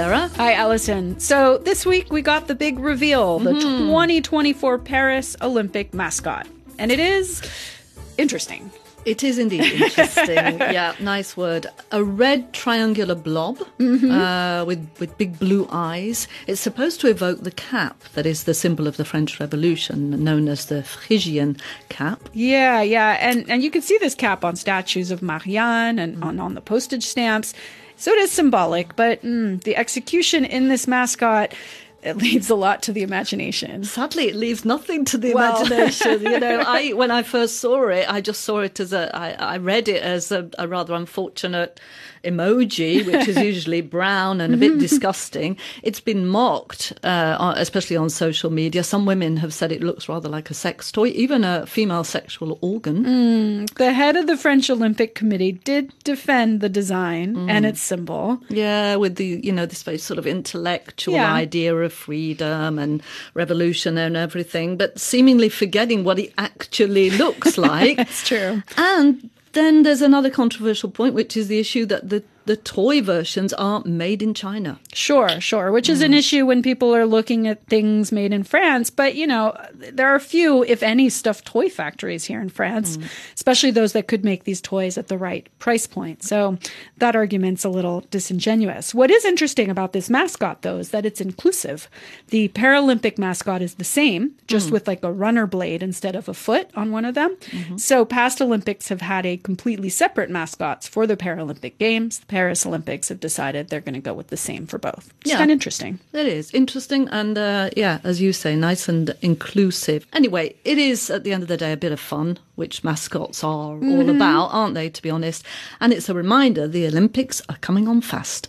Sarah. Hi, Allison. So this week we got the big reveal the Mm-hmm. 2024 Paris Olympic mascot. And it is interesting. It is indeed interesting. yeah, nice word. A red triangular blob Mm-hmm. uh, with with big blue eyes. It's supposed to evoke the cap that is the symbol of the French Revolution, known as the Phrygian cap. Yeah, yeah. And and you can see this cap on statues of Marianne and on, on the postage stamps. So it is symbolic, but mm, the execution in this mascot it leaves a lot to the imagination. Sadly, it leaves nothing to the Well- imagination. you know, I when I first saw it, I just saw it as a. I, I read it as a, a rather unfortunate emoji, which is usually brown and a bit disgusting. It's been mocked, uh, especially on social media. Some women have said it looks rather like a sex toy, even a female sexual organ. The head of the French Olympic Committee did defend the design and its symbol. Yeah, with the you know this very sort of intellectual Yeah. idea of freedom and revolution and everything, but seemingly forgetting what it actually looks like. It's true. And then there's another controversial point, which is the issue that the, the toy versions are made in China. Sure, sure, which is an mm. issue when people are looking at things made in France. But, you know, there are few, if any, stuffed toy factories here in France, mm. especially those that could make these toys at the right price point. So that argument's a little disingenuous. What is interesting about this mascot, though, is that it's inclusive. The Paralympic mascot is the same, just mm. with like a runner blade instead of a foot on one of them. Mm-hmm. So past Olympics have had a completely separate mascots for the Paralympic Games. The Paris Olympics have decided they're going to go with the same for both. It's Yeah. kind of interesting. It is interesting and, uh, yeah, as you say, nice and inclusive. Anyway, it is at the end of the day a bit of fun, which mascots are all about, aren't they, to be honest? And it's a reminder the Olympics are coming on fast.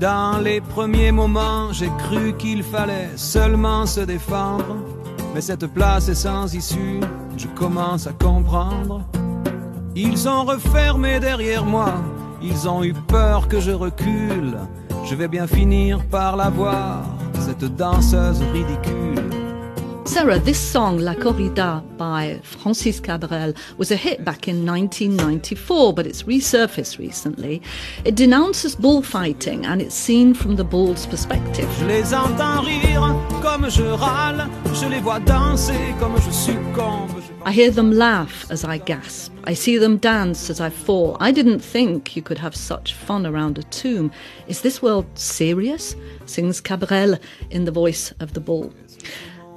Dans les premiers moments, j'ai cru qu'il fallait seulement se défendre. Mais cette place est sans issue, je commence à comprendre. Ils ont refermé derrière moi, ils ont eu peur que je recule. Je vais bien finir par la voir, cette danseuse ridicule. Sarah, this song, La Corrida by Francis Cabrel, was a hit back in 1994, but it's resurfaced recently. It denounces bullfighting and it's seen from the bull's perspective. Je les entends rire comme je râle, je les vois danser comme je succombe. I hear them laugh as I gasp. I see them dance as I fall. I didn't think you could have such fun around a tomb. Is this world serious? sings Cabrel in the voice of the bull.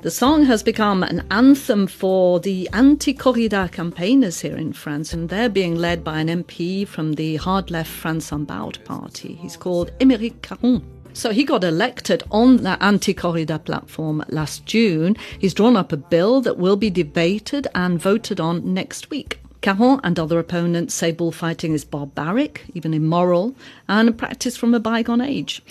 The song has become an anthem for the anti corrida campaigners here in France, and they're being led by an MP from the hard left France Unbowed party. He's called Aymeric Caron. So he got elected on the anti corrida platform last June. He's drawn up a bill that will be debated and voted on next week. Caron and other opponents say bullfighting is barbaric, even immoral, and a practice from a bygone age.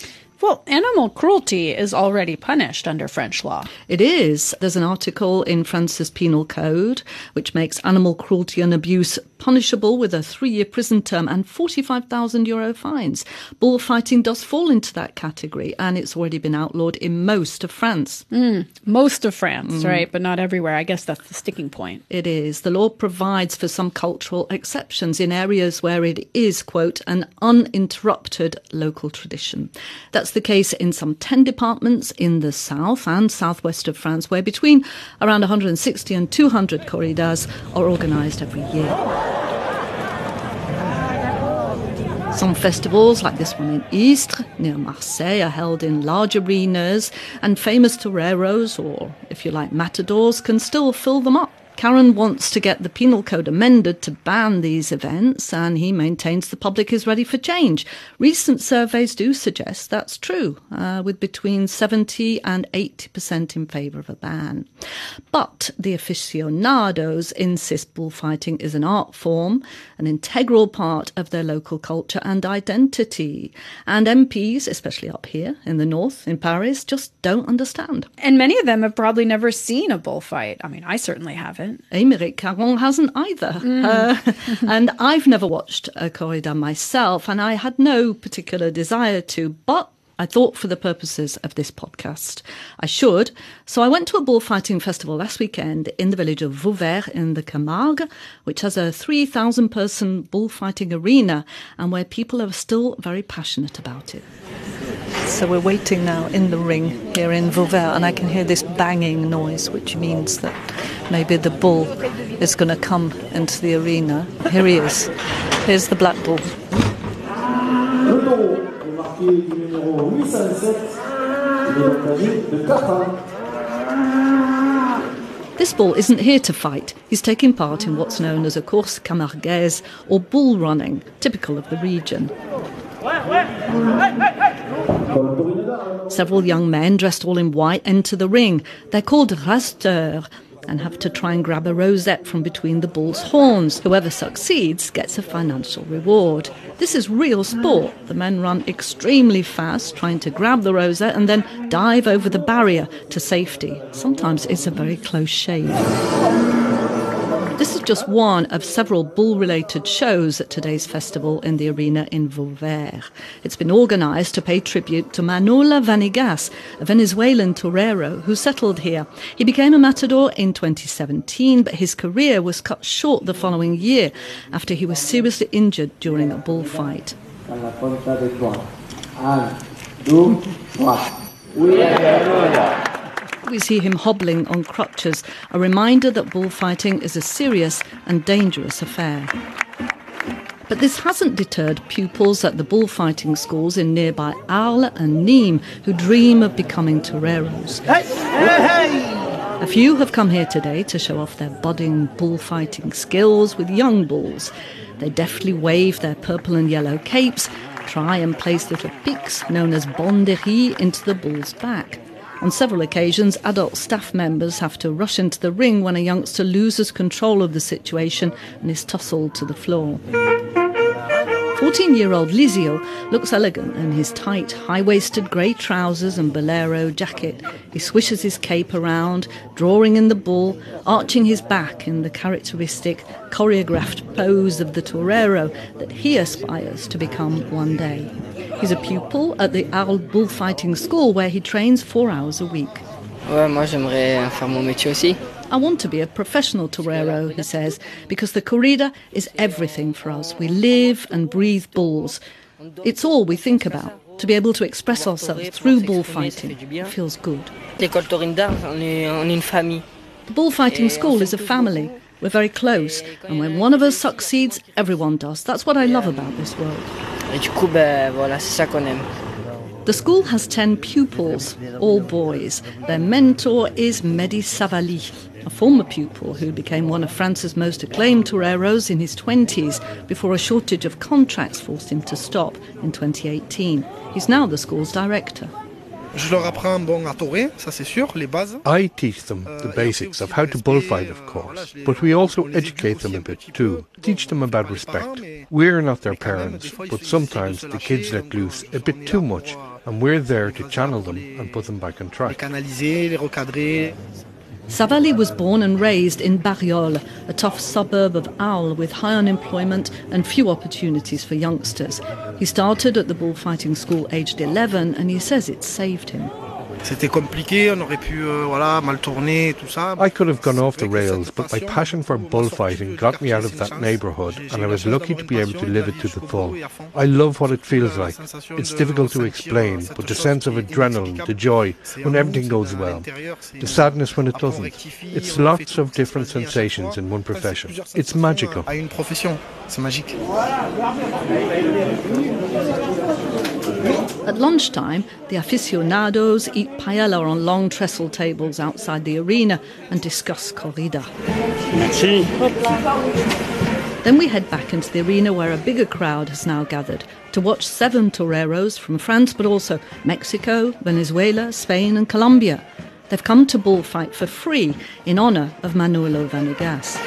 Well, animal cruelty is already punished under French law. It is. There's an article in France's Penal Code which makes animal cruelty and abuse punishable with a three year prison term and 45,000 euro fines. Bullfighting does fall into that category and it's already been outlawed in most of France. Mm, most of France, mm. right? But not everywhere. I guess that's the sticking point. It is. The law provides for some cultural exceptions in areas where it is, quote, an uninterrupted local tradition. That's the case in some 10 departments in the south and southwest of France, where between around 160 and 200 corridas are organised every year. Some festivals, like this one in Istres, near Marseille, are held in large arenas, and famous toreros, or if you like, matadors, can still fill them up. Caron wants to get the penal code amended to ban these events, and he maintains the public is ready for change. Recent surveys do suggest that's true, uh, with between 70 and 80% in favour of a ban. But the aficionados insist bullfighting is an art form, an integral part of their local culture and identity. And MPs, especially up here in the north, in Paris, just don't understand. And many of them have probably never seen a bullfight. I mean, I certainly haven't. Aymeric Caron hasn't either. Uh, and I've never watched a corrida myself, and I had no particular desire to. But I thought for the purposes of this podcast, I should. So I went to a bullfighting festival last weekend in the village of Vauvert in the Camargue, which has a 3,000 person bullfighting arena and where people are still very passionate about it. So we're waiting now in the ring here in Vauvert, and I can hear this banging noise, which means that maybe the bull is going to come into the arena. Here he is. Here's the black bull. This bull isn't here to fight. He's taking part in what's known as a course camarguaise or bull running, typical of the region. Several young men dressed all in white enter the ring. They're called raseteurs and have to try and grab a rosette from between the bull's horns. Whoever succeeds gets a financial reward. This is real sport. The men run extremely fast, trying to grab the rosette and then dive over the barrier to safety. Sometimes it's a very close shave. This is just one of several bull related shows at today's festival in the arena in Vauvert. It's been organised to pay tribute to Manolo Vanegas, a Venezuelan torero who settled here. He became a matador in 2017, but his career was cut short the following year after he was seriously injured during a bullfight. We see him hobbling on crutches, a reminder that bullfighting is a serious and dangerous affair. But this hasn't deterred pupils at the bullfighting schools in nearby Arles and Nîmes who dream of becoming toreros. A few have come here today to show off their budding bullfighting skills with young bulls. They deftly wave their purple and yellow capes, try and place little pics known as banderilles into the bull's back. On several occasions, adult staff members have to rush into the ring when a youngster loses control of the situation and is tussled to the floor. 14 year old Lizio looks elegant in his tight, high waisted grey trousers and bolero jacket. He swishes his cape around, drawing in the bull, arching his back in the characteristic choreographed pose of the torero that he aspires to become one day. He's a pupil at the Arles Bullfighting School where he trains four hours a week. Ouais, moi j'aimerais faire mon métier aussi. I want to be a professional torero, he says, because the corrida is everything for us. We live and breathe bulls. It's all we think about. To be able to express ourselves through bullfighting feels good. L'école Torinda, on est, on est une famille. The bullfighting school is a family. We're very close, and when one of us succeeds, everyone does. That's what I love about this world. Et du coup, ben voilà, c'est ça qu'on aime. The school has 10 pupils, all boys. Their mentor is Mehdi Savalli, a former pupil who became one of France's most acclaimed toreros in his 20s before a shortage of contracts forced him to stop in 2018. He's now the school's director. Je leur apprends bon à torer, ça c'est sûr, les bases. I teach them the basics of how to bullfight, of course, but we also educate them a bit too. Teach them about respect. We're not their parents, but sometimes the kids let loose a bit too much, and we're there to channel them and put them back on track. Savalli was born and raised in Barriol, a tough suburb of Arles with high unemployment and few opportunities for youngsters. He started at the bullfighting school aged 11 and he says it saved him. C'était compliqué, on aurait pu euh, voilà, mal tourner, tout ça. I could have gone off the rails, but my passion for bullfighting got me out of that neighbourhood, and I was lucky to be able to live it to the full. I love what it feels like. It's difficult to explain, but the sense of adrenaline, the joy, when everything goes well, the sadness when it doesn't. It's lots of different sensations in one profession. It's magical. À une profession, c'est magique. At lunchtime, the aficionados eat paella on long trestle tables outside the arena and discuss corrida. Then we head back into the arena where a bigger crowd has now gathered to watch seven toreros from France but also Mexico, Venezuela, Spain, and Colombia. They've come to bullfight for free in honour of Manolo Vanegas.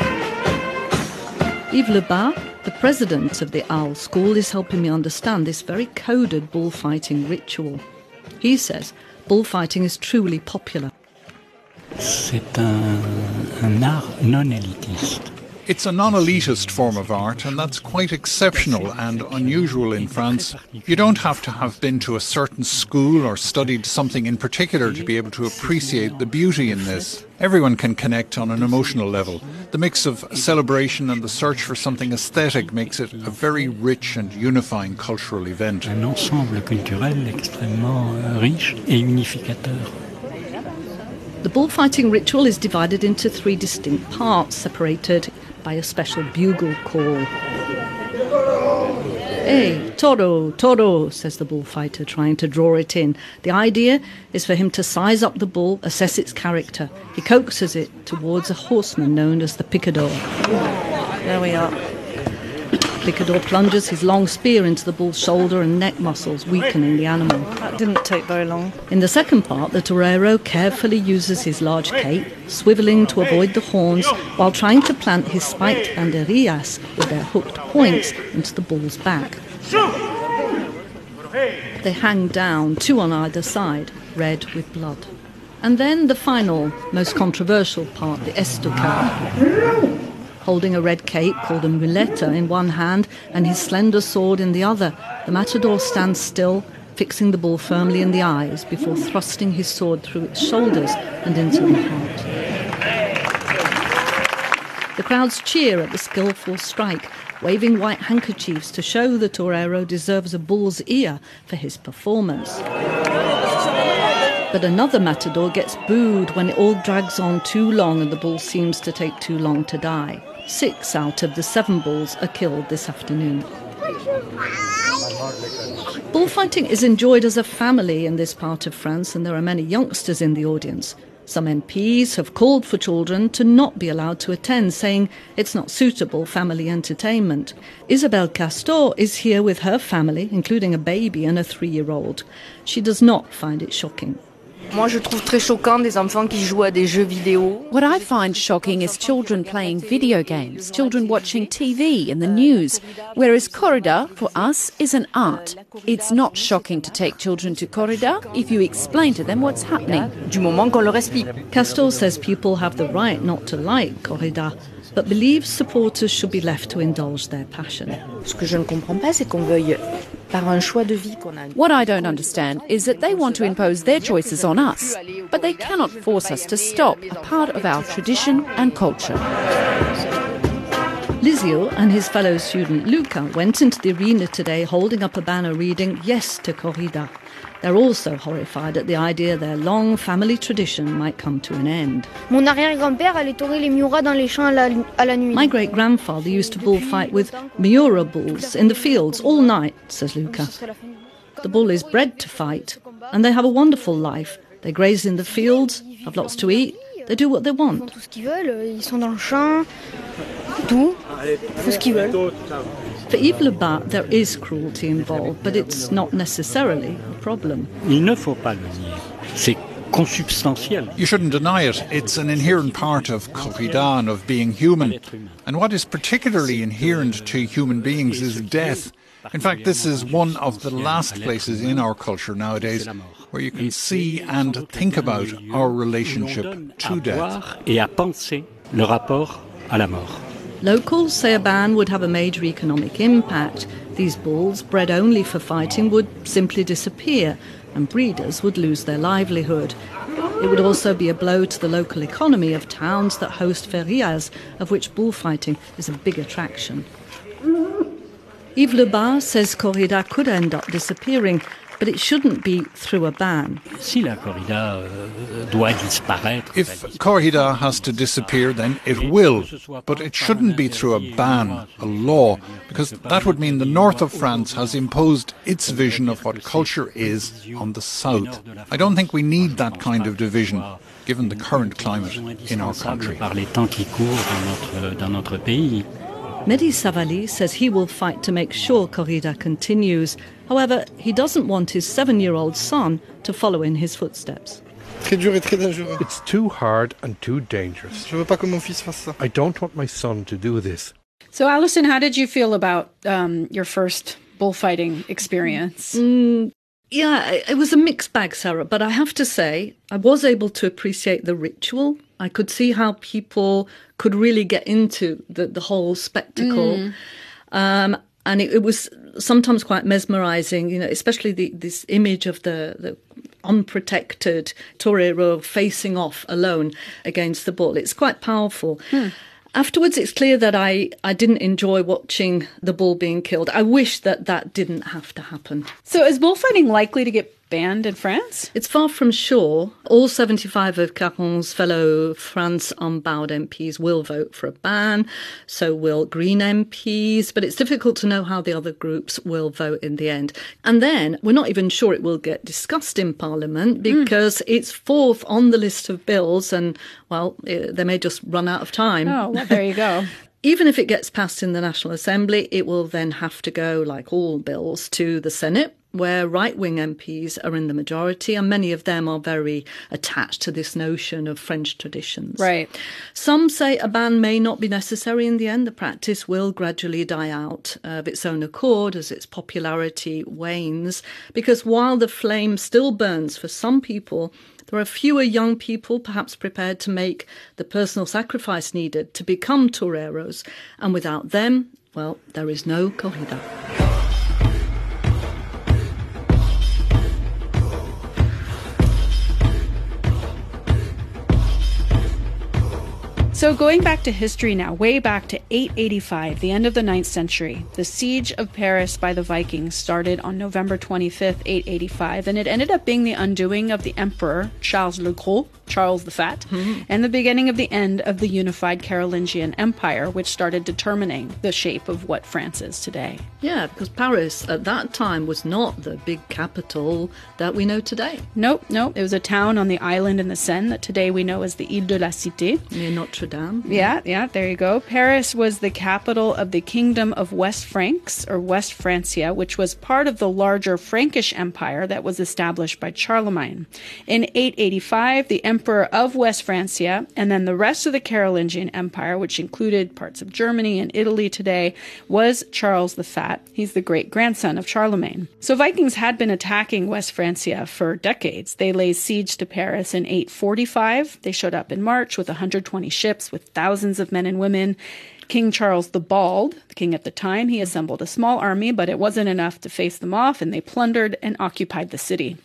Yves Lebas, the president of the Arles School, is helping me understand this very coded bullfighting ritual. He says bullfighting is truly popular. C'est un, un art non élitiste. It's a non elitist form of art, and that's quite exceptional and unusual in France. You don't have to have been to a certain school or studied something in particular to be able to appreciate the beauty in this. Everyone can connect on an emotional level. The mix of celebration and the search for something aesthetic makes it a very rich and unifying cultural event. Un ensemble culturel extrêmement riche et unificateur. The bullfighting ritual is divided into three distinct parts, separated by a special bugle call. Hey, toro, toro, says the bullfighter, trying to draw it in. The idea is for him to size up the bull, assess its character. He coaxes it towards a horseman known as the picador. There we are. Picador plunges his long spear into the bull's shoulder and neck muscles, weakening the animal. That didn't take very long. In the second part, the torero carefully uses his large cape, swiveling to avoid the horns, while trying to plant his spiked banderillas with their hooked points into the bull's back. They hang down, two on either side, red with blood. And then the final, most controversial part, the estocade holding a red cape called a muleta in one hand and his slender sword in the other. The matador stands still, fixing the bull firmly in the eyes before thrusting his sword through its shoulders and into the heart. The crowds cheer at the skillful strike, waving white handkerchiefs to show the torero deserves a bull's ear for his performance. But another matador gets booed when it all drags on too long and the bull seems to take too long to die. Six out of the seven bulls are killed this afternoon. Bullfighting is enjoyed as a family in this part of France, and there are many youngsters in the audience. Some MPs have called for children to not be allowed to attend, saying it's not suitable family entertainment. Isabelle Castor is here with her family, including a baby and a three year old. She does not find it shocking. Moi, je trouve très choquant des enfants qui jouent à des jeux vidéo. What I find shocking is children playing video games, children watching TV and the news, whereas corrida, for us, is an art. It's not shocking to take children to corrida if you explain to them what's happening. Du moment qu'on leur explique. Castor says people have the right not to like corrida, but believes supporters should be left to indulge their passion. Ce que je ne comprends pas, c'est qu'on veuille, par un choix de vie qu'on a. What I don't understand is that they want to impose their choices on us, but they cannot force us to stop a part of our tradition and culture. Lizio and his fellow student Luca went into the arena today holding up a banner reading Yes to Corrida. They're also horrified at the idea their long family tradition might come to an end. Mon arrière-grand-père allait torer les Miura dans les champs à la, à la nuit. My great grandfather used to bullfight with Miura bulls in the fields all night, says Luca. The bull is bred to fight, and they have a wonderful life. They graze in the fields, have lots to eat, they do what they want. Tout ce qu'ils veulent, ils sont dans le champ, tout, tout ce qu'ils veulent. For Yves Lebat, there is cruelty involved, but it's not necessarily a problem. Il ne faut pas le nier. C'est consubstantiel. You shouldn't deny it. It's an inherent part of corrida and of being human. And what is particularly inherent to human beings is death. In fact, this is one of the last places in our culture nowadays where you can see and think about our relationship to death. Locals say a ban would have a major economic impact. These bulls, bred only for fighting, would simply disappear, and breeders would lose their livelihood. It would also be a blow to the local economy of towns that host ferias, of which bullfighting is a big attraction. Yves Lebar says corrida could end up disappearing, but it shouldn't be through a ban. Si la corrida euh, doit disparaître, If corrida has to disappear, then it will. But it shouldn't be through a ban, a law, because that would mean the north of France has imposed its vision of what culture is on the south. I don't think we need that kind of division, given the current climate in our country. par les temps qui courent dans notre, dans notre pays. Mehdi Savalli says he will fight to make sure corrida continues. However, he doesn't want his seven year old son to follow in his footsteps. Très dur et très dangereux. It's too hard and too dangerous. Je veux pas que mon fils fasse ça. I don't want my son to do this. So, Alison, how did you feel about um, your first bullfighting experience? Yeah, it- it was a mixed bag, Sarah, but I have to say, I was able to appreciate the ritual, I could see how people could really get into the, the whole spectacle. Mm. Um, and it, it, was sometimes quite mesmerizing, you know, especially the, this image of the, the unprotected torero facing off alone against the bull. It's quite powerful. Hmm. Afterwards, it's clear that I, I didn't enjoy watching the bull being killed. I wish that that didn't have to happen. So, is bullfighting likely to get banned in France? It's far from sure. All 75 of Caron's fellow France Unbowed MPs will vote for a ban, so will Green MPs, but it's difficult to know how the other groups will vote in the end. And then we're not even sure it will get discussed in Parliament because mm. it's fourth on the list of bills, and well, they may just run out of time. Oh, well, there you go. Even if it gets passed in the National Assembly, it will then have to go, like all bills, to the Senate where right wing MPs are in the majority, and many of them are very attached to this notion of French traditions. Right. Some say a ban may not be necessary in the end. The practice will gradually die out of its own accord as its popularity wanes, because while the flame still burns for some people, there are fewer young people perhaps prepared to make the personal sacrifice needed to become toreros, and without them, well, there is no corrida. So, going back to history now, way back to 885, the end of the 9th century, the siege of Paris by the Vikings started on November 25th, 885, and it ended up being the undoing of the emperor Charles le Gros, Charles the Fat, mm-hmm. and the beginning of the end of the unified Carolingian Empire, which started determining the shape of what France is today. Yeah, because Paris at that time was not the big capital that we know today. Nope, nope. It was a town on the island in the Seine that today we know as the Ile de la Cité. Near Notre Dame. Yeah, yeah, there you go. Paris was the capital of the Kingdom of West Franks, or West Francia, which was part of the larger Frankish Empire that was established by Charlemagne. In 885, the emperor of West Francia, and then the rest of the Carolingian Empire, which included parts of Germany and Italy today, was Charles the Fat. He's the great grandson of Charlemagne. So Vikings had been attacking West Francia for decades. They laid siege to Paris in 845. They showed up in March with 120 ships with thousands of men and women. King Charles the Bald, the king at the time, he assembled a small army, but it wasn't enough to face them off, and they plundered and occupied the city.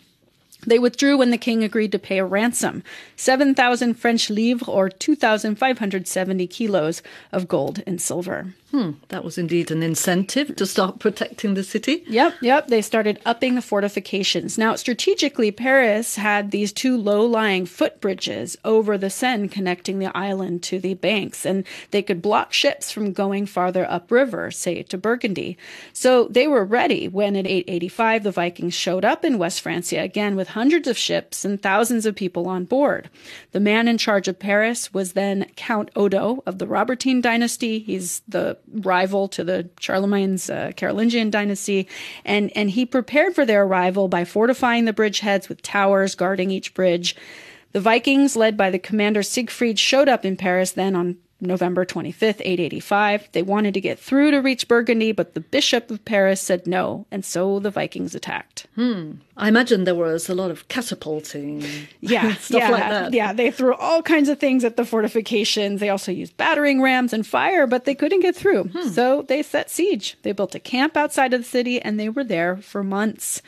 They withdrew when the king agreed to pay a ransom 7,000 French livres or 2,570 kilos of gold and silver. Hmm, that was indeed an incentive to start protecting the city. Yep, yep. They started upping the fortifications. Now, strategically, Paris had these two low lying footbridges over the Seine connecting the island to the banks, and they could block ships from going farther upriver, say to Burgundy. So they were ready when in 885 the Vikings showed up in West Francia again with hundreds of ships and thousands of people on board. The man in charge of Paris was then Count Odo of the Robertine dynasty. He's the rival to the Charlemagne's uh, Carolingian dynasty, and and he prepared for their arrival by fortifying the bridgeheads with towers guarding each bridge. The Vikings, led by the commander Siegfried, showed up in Paris then on November 25th, 885. They wanted to get through to reach Burgundy, but the Bishop of Paris said no, and so the Vikings attacked. Hmm. I imagine there was a lot of catapulting. Yeah, stuff yeah, like that. Yeah, they threw all kinds of things at the fortifications. They also used battering rams and fire, but they couldn't get through. Hmm. So they set siege. They built a camp outside of the city, and they were there for months.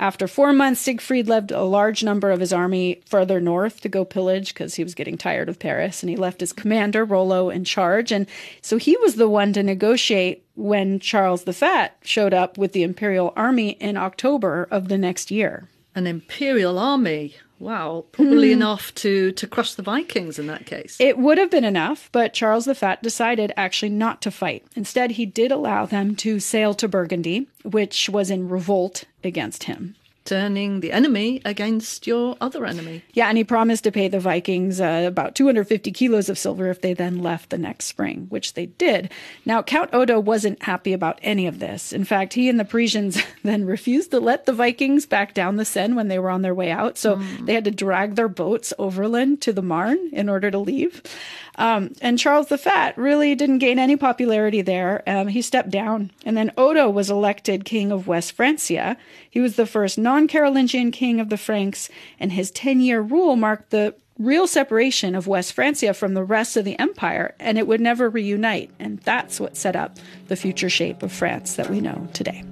After four months, Siegfried led a large number of his army further north to go pillage because he was getting tired of Paris, and he left his commander, Rollo, in charge. And so he was the one to negotiate when Charles the Fat showed up with the imperial army in October of the next year. An imperial army? Wow, probably hmm. enough to, to crush the Vikings in that case. It would have been enough, but Charles the Fat decided actually not to fight. Instead, he did allow them to sail to Burgundy, which was in revolt against him turning the enemy against your other enemy. Yeah, and he promised to pay the Vikings uh, about 250 kilos of silver if they then left the next spring, which they did. Now, Count Odo wasn't happy about any of this. In fact, he and the Parisians then refused to let the Vikings back down the Seine when they were on their way out. So mm. they had to drag their boats overland to the Marne in order to leave. Um, and Charles the Fat really didn't gain any popularity there. Um, he stepped down. And then Odo was elected king of West Francia. He was the first non non Carolingian king of the Franks, and his 10 year rule marked the real separation of West Francia from the rest of the empire, and it would never reunite. And that's what set up the future shape of France that we know today.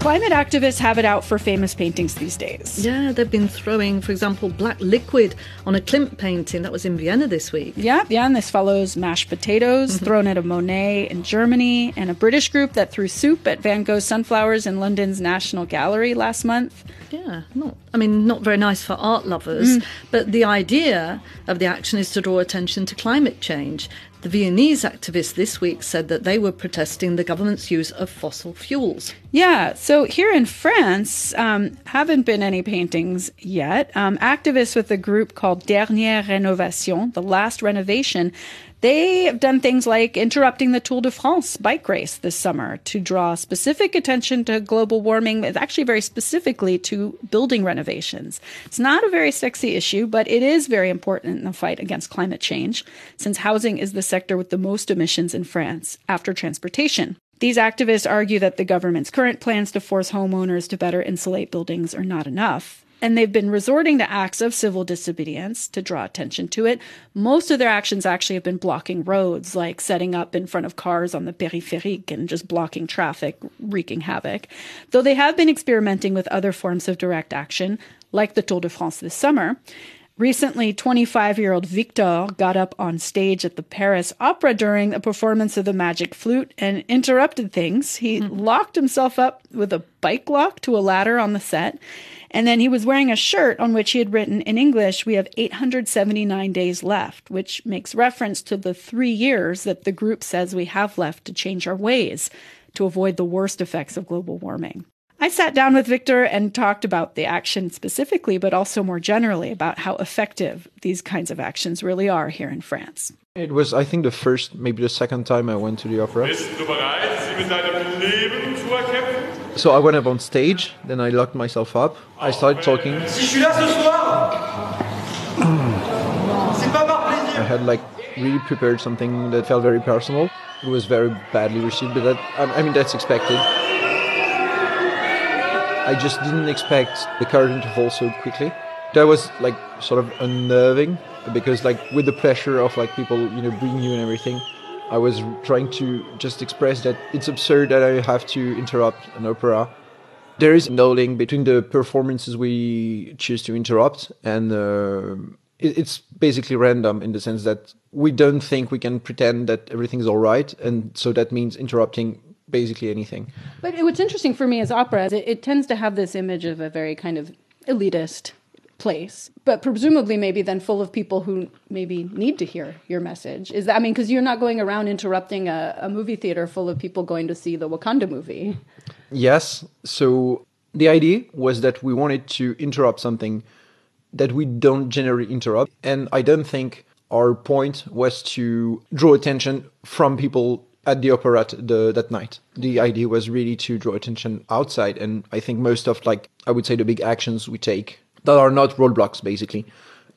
Climate activists have it out for famous paintings these days. Yeah, they've been throwing, for example, black liquid on a Klimt painting that was in Vienna this week. Yeah, yeah, and this follows mashed potatoes Mm-hmm. thrown at a Monet in Germany, and a British group that threw soup at Van Gogh's sunflowers in London's National Gallery last month. Yeah, not. I mean, not very nice for art lovers. Mm. But the idea of the action is to draw attention to climate change. The Viennese activists this week said that they were protesting the government's use of fossil fuels. Yeah, so here in France, um, haven't been any paintings yet. Um, activists with a group called Dernière Rénovation, the last renovation, they have done things like interrupting the Tour de France bike race this summer to draw specific attention to global warming, actually very specifically to building renovations. It's not a very sexy issue, but it is very important in the fight against climate change, since housing is the sector with the most emissions in France after transportation. These activists argue that the government's current plans to force homeowners to better insulate buildings are not enough. And they've been resorting to acts of civil disobedience to draw attention to it. Most of their actions actually have been blocking roads, like setting up in front of cars on the périphérique and just blocking traffic, wreaking havoc. Though they have been experimenting with other forms of direct action, like the Tour de France this summer. Recently, 25 year old Victor got up on stage at the Paris Opera during a performance of the Magic Flute and interrupted things. He hmm. locked himself up with a bike lock to a ladder on the set. And then he was wearing a shirt on which he had written in English, We have 879 days left, which makes reference to the three years that the group says we have left to change our ways to avoid the worst effects of global warming. I sat down with Victor and talked about the action specifically, but also more generally about how effective these kinds of actions really are here in France. It was, I think, the first, maybe the second time I went to the opera. Bist du bereit, sie mit deinem Leben zu erkämpfen? So I went up on stage, then I locked myself up. I started talking. Si je suis là ce soir, c'est pas par plaisir. I had like really prepared something that felt very personal. It was very badly received, but that I I mean that's expected. I just didn't expect the curtain to fall so quickly. That was like sort of unnerving because like with the pressure of like people you know bringing you and everything, I was trying to just express that it's absurd that I have to interrupt an opera. There is no link between the performances we choose to interrupt and uh, it- it's basically random in the sense that we don't think we can pretend that everything's all right, and so that means interrupting basically anything. But what's interesting for me as opera is it, it tends to have this image of a very kind of elitist place, but presumably maybe then full of people who maybe need to hear your message. Is that, I mean, because you're not going around interrupting a, a movie theater full of people going to see the Wakanda movie. Yes. So the idea was that we wanted to interrupt something that we don't generally interrupt. And I don't think our point was to draw attention from people at the opera the, that night. The idea was really to draw attention outside. And I think most of, like, I would say the big actions we take that are not roadblocks, basically,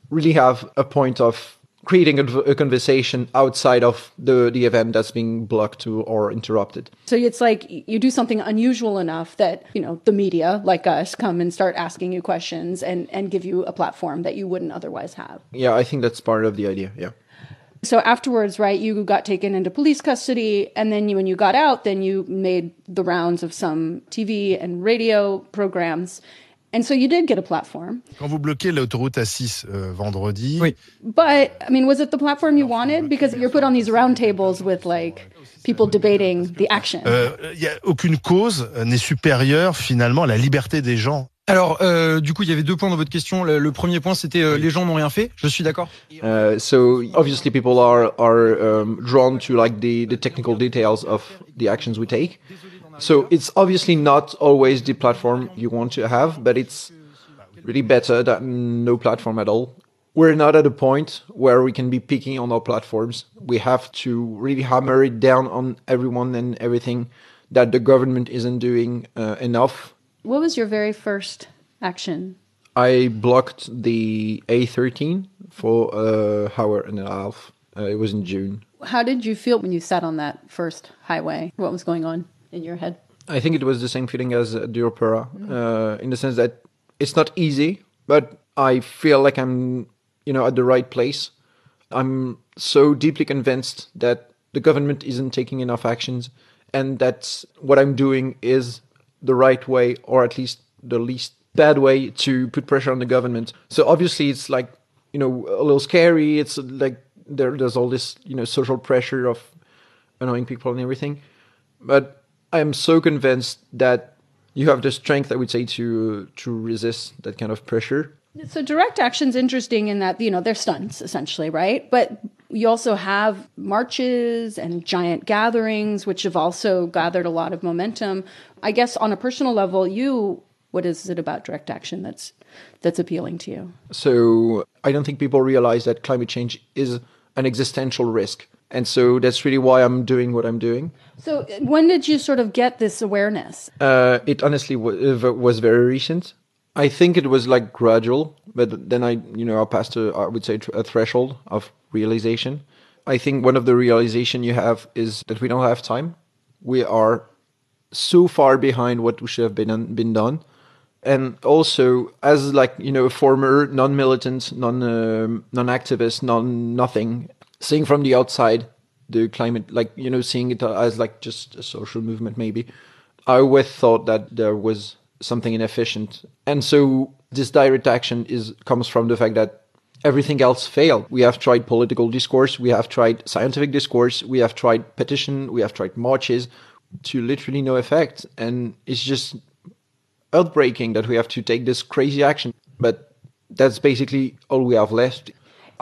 really have a point of creating a, a conversation outside of the, the event that's being blocked to or interrupted. So it's like you do something unusual enough that, you know, the media like us come and start asking you questions and, and give you a platform that you wouldn't otherwise have. Yeah, I think that's part of the idea. Yeah. So afterwards, right, you got taken into police custody, and then you, when you got out, then you made the rounds of some TV and radio programs, and so you did get a platform. Quand vous bloquez l'autoroute A6 euh, vendredi, But I mean, was it the platform you wanted? Because you're put on these roundtables with like people debating the action. euh, il y a aucune cause n'est supérieure finalement à la liberté des gens. Alors, euh, du coup, il y avait deux points dans votre question. Le, le premier point, c'était euh, les gens n'ont rien fait. Je suis d'accord. Uh, so obviously people are are um, drawn to like the the technical details of the actions we take. So it's obviously not always the platform you want to have, but it's really better than no platform at all. We're not at a point where we can be picking on our platforms. We have to really hammer it down on everyone and everything that the government isn't doing uh, enough. What was your very first action? I blocked the A13 for an hour and a half. Uh, it was in June. How did you feel when you sat on that first highway? What was going on in your head? I think it was the same feeling as the opera, uh, in the sense that it's not easy, but I feel like I'm, you know, at the right place. I'm so deeply convinced that the government isn't taking enough actions, and that what I'm doing is the right way, or at least the least bad way to put pressure on the government. So obviously, it's like you know a little scary. It's like there, there's all this you know social pressure of annoying people and everything, but I'm so convinced that you have the strength, I would say, to to resist that kind of pressure. So direct action's interesting in that you know they're stunts essentially, right? But you also have marches and giant gatherings, which have also gathered a lot of momentum. I guess on a personal level, you what is it about direct action that's that's appealing to you? So I don't think people realize that climate change is an existential risk. And so that's really why I'm doing what I'm doing. So when did you sort of get this awareness? Uh, it honestly was, was very recent. I think it was like gradual, but then I, you know, I passed a, I would say a threshold of realization. I think one of the realization you have is that we don't have time. We are so far behind what should have been been done and also as like you know a former non-militant non um, non-activist non nothing seeing from the outside the climate like you know seeing it as like just a social movement maybe i always thought that there was something inefficient and so this direct action is comes from the fact that everything else failed we have tried political discourse we have tried scientific discourse we have tried petition we have tried marches to literally no effect and it's just heartbreaking that we have to take this crazy action. But that's basically all we have left.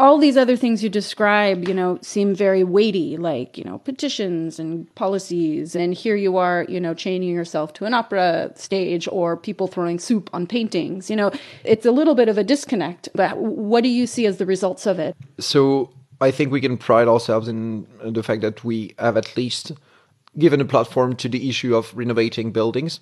All these other things you describe, you know, seem very weighty, like, you know, petitions and policies. And here you are, you know, chaining yourself to an opera stage or people throwing soup on paintings. You know, it's a little bit of a disconnect. But what do you see as the results of it? So I think we can pride ourselves in the fact that we have at least given a platform to the issue of renovating buildings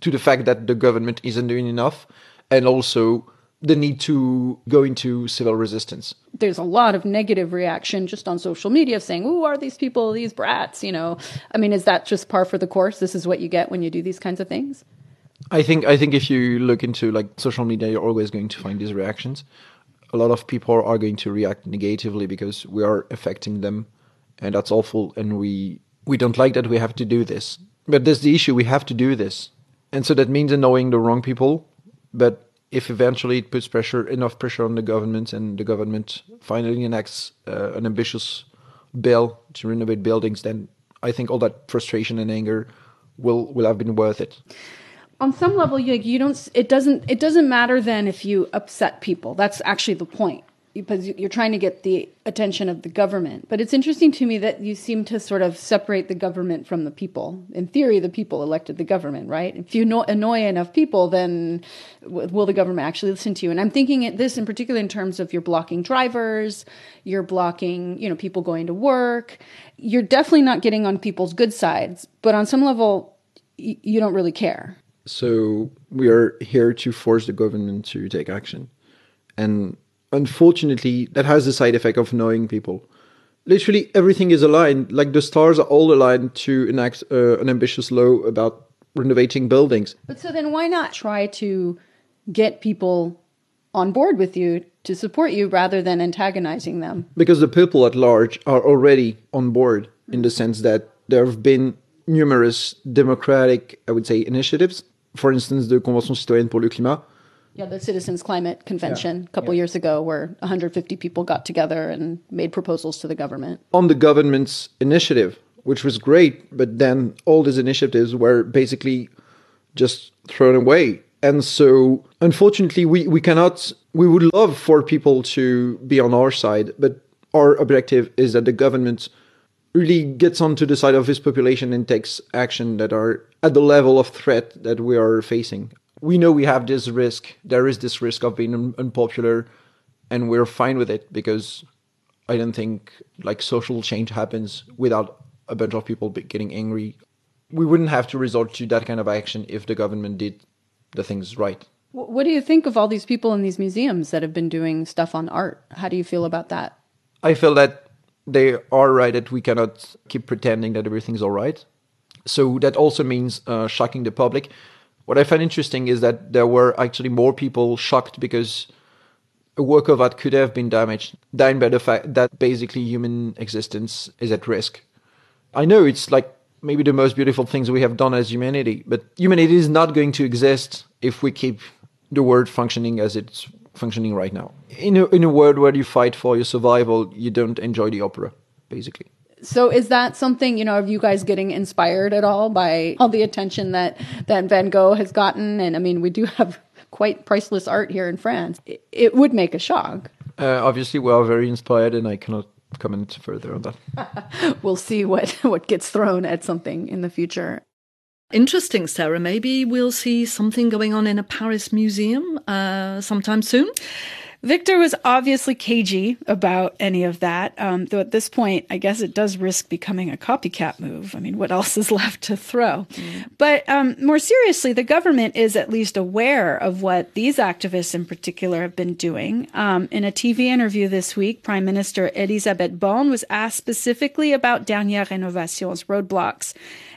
to the fact that the government isn't doing enough, and also the need to go into civil resistance. There's a lot of negative reaction just on social media saying, "Who are these people? These brats?" You know, I mean, is that just par for the course? This is what you get when you do these kinds of things. I think I think if you look into like social media, you're always going to find these reactions. A lot of people are going to react negatively because we are affecting them, and that's awful. And we we don't like that we have to do this. But that's the issue. We have to do this and so that means annoying the wrong people. But if eventually it puts pressure, enough pressure on the government, and the government finally enacts uh, an ambitious bill to renovate buildings, then I think all that frustration and anger will will have been worth it. On some level, you, you don't. It doesn't. It doesn't matter then if you upset people. That's actually the point because you're trying to get the attention of the government. But it's interesting to me that you seem to sort of separate the government from the people. In theory, the people elected the government, right? If you annoy enough people, then will the government actually listen to you? And I'm thinking this in particular in terms of you're blocking drivers, you're blocking, you know, people going to work. You're definitely not getting on people's good sides, but on some level, you don't really care. So we are here to force the government to take action. And unfortunately, that has the side effect of annoying people. Literally everything is aligned, like the stars are all aligned to enact uh, an ambitious law about renovating buildings. But so then why not try to get people on board with you to support you rather than antagonizing them? Because the people at large are already on board in the sense that there have been numerous democratic, I would say, initiatives. For instance, the Convention citoyenne pour le climat, yeah, the Citizens Climate Convention yeah. a couple yeah. years ago, where 150 people got together and made proposals to the government. On the government's initiative, which was great, but then all these initiatives were basically just thrown away. And so, unfortunately, we, we cannot, we would love for people to be on our side, but our objective is that the government really gets onto the side of this population and takes action that are at the level of threat that we are facing we know we have this risk. There is this risk of being un- unpopular, and we're fine with it because I don't think like social change happens without a bunch of people getting angry. We wouldn't have to resort to that kind of action if the government did the things right. What do you think of all these people in these museums that have been doing stuff on art? How do you feel about that? I feel that they are right that we cannot keep pretending that everything's all right. So that also means uh, shocking the public. What I find interesting is that there were actually more people shocked because a work of art could have been damaged, than by the fact that basically human existence is at risk. I know it's like maybe the most beautiful things we have done as humanity, but humanity is not going to exist if we keep the world functioning as it's functioning right now. In a, in a world where you fight for your survival, you don't enjoy the opera, basically. So is that something, you know, are you guys getting inspired at all by all the attention that, that Van Gogh has gotten? And I mean, we do have quite priceless art here in France. It, it would make a shock. Uh, obviously, we are very inspired, and I cannot comment further on that. we'll see what, what gets thrown at something in the future. Interesting, Sarah. Maybe we'll see something going on in a Paris museum uh, sometime soon. Victor was obviously cagey about any of that, um, though at this point, I guess it does risk becoming a copycat move. I mean, what else is left to throw? Mm. But um, more seriously, the government is at least aware of what these activists in particular have been doing. Um, in a TV interview this week, Prime Minister Elisabeth Borne was asked specifically about Dernière Rénovation's roadblocks.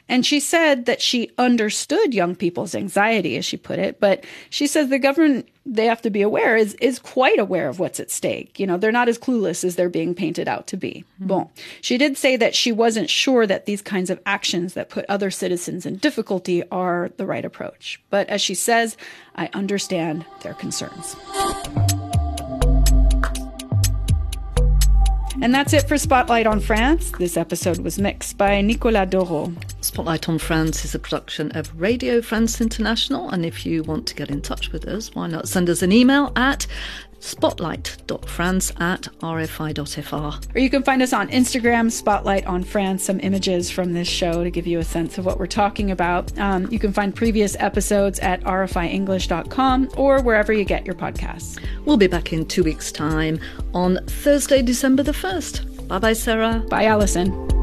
And she said that she understood young people's anxiety, as she put it, but she says the government they have to be aware is is quite aware of what's at stake. You know, they're not as clueless as they're being painted out to be. Mm-hmm. Bon. She did say that she wasn't sure that these kinds of actions that put other citizens in difficulty are the right approach. But as she says, I understand their concerns. And that's it for Spotlight on France. This episode was mixed by Nicolas Doro. Spotlight on France is a production of Radio France International. And if you want to get in touch with us, why not send us an email at spotlight.france at rfi.fr. Or you can find us on Instagram, Spotlight on France, some images from this show to give you a sense of what we're talking about. Um, you can find previous episodes at rfienglish.com or wherever you get your podcasts. We'll be back in two weeks' time on Thursday, December the 1st. Bye bye, Sarah. Bye, Allison.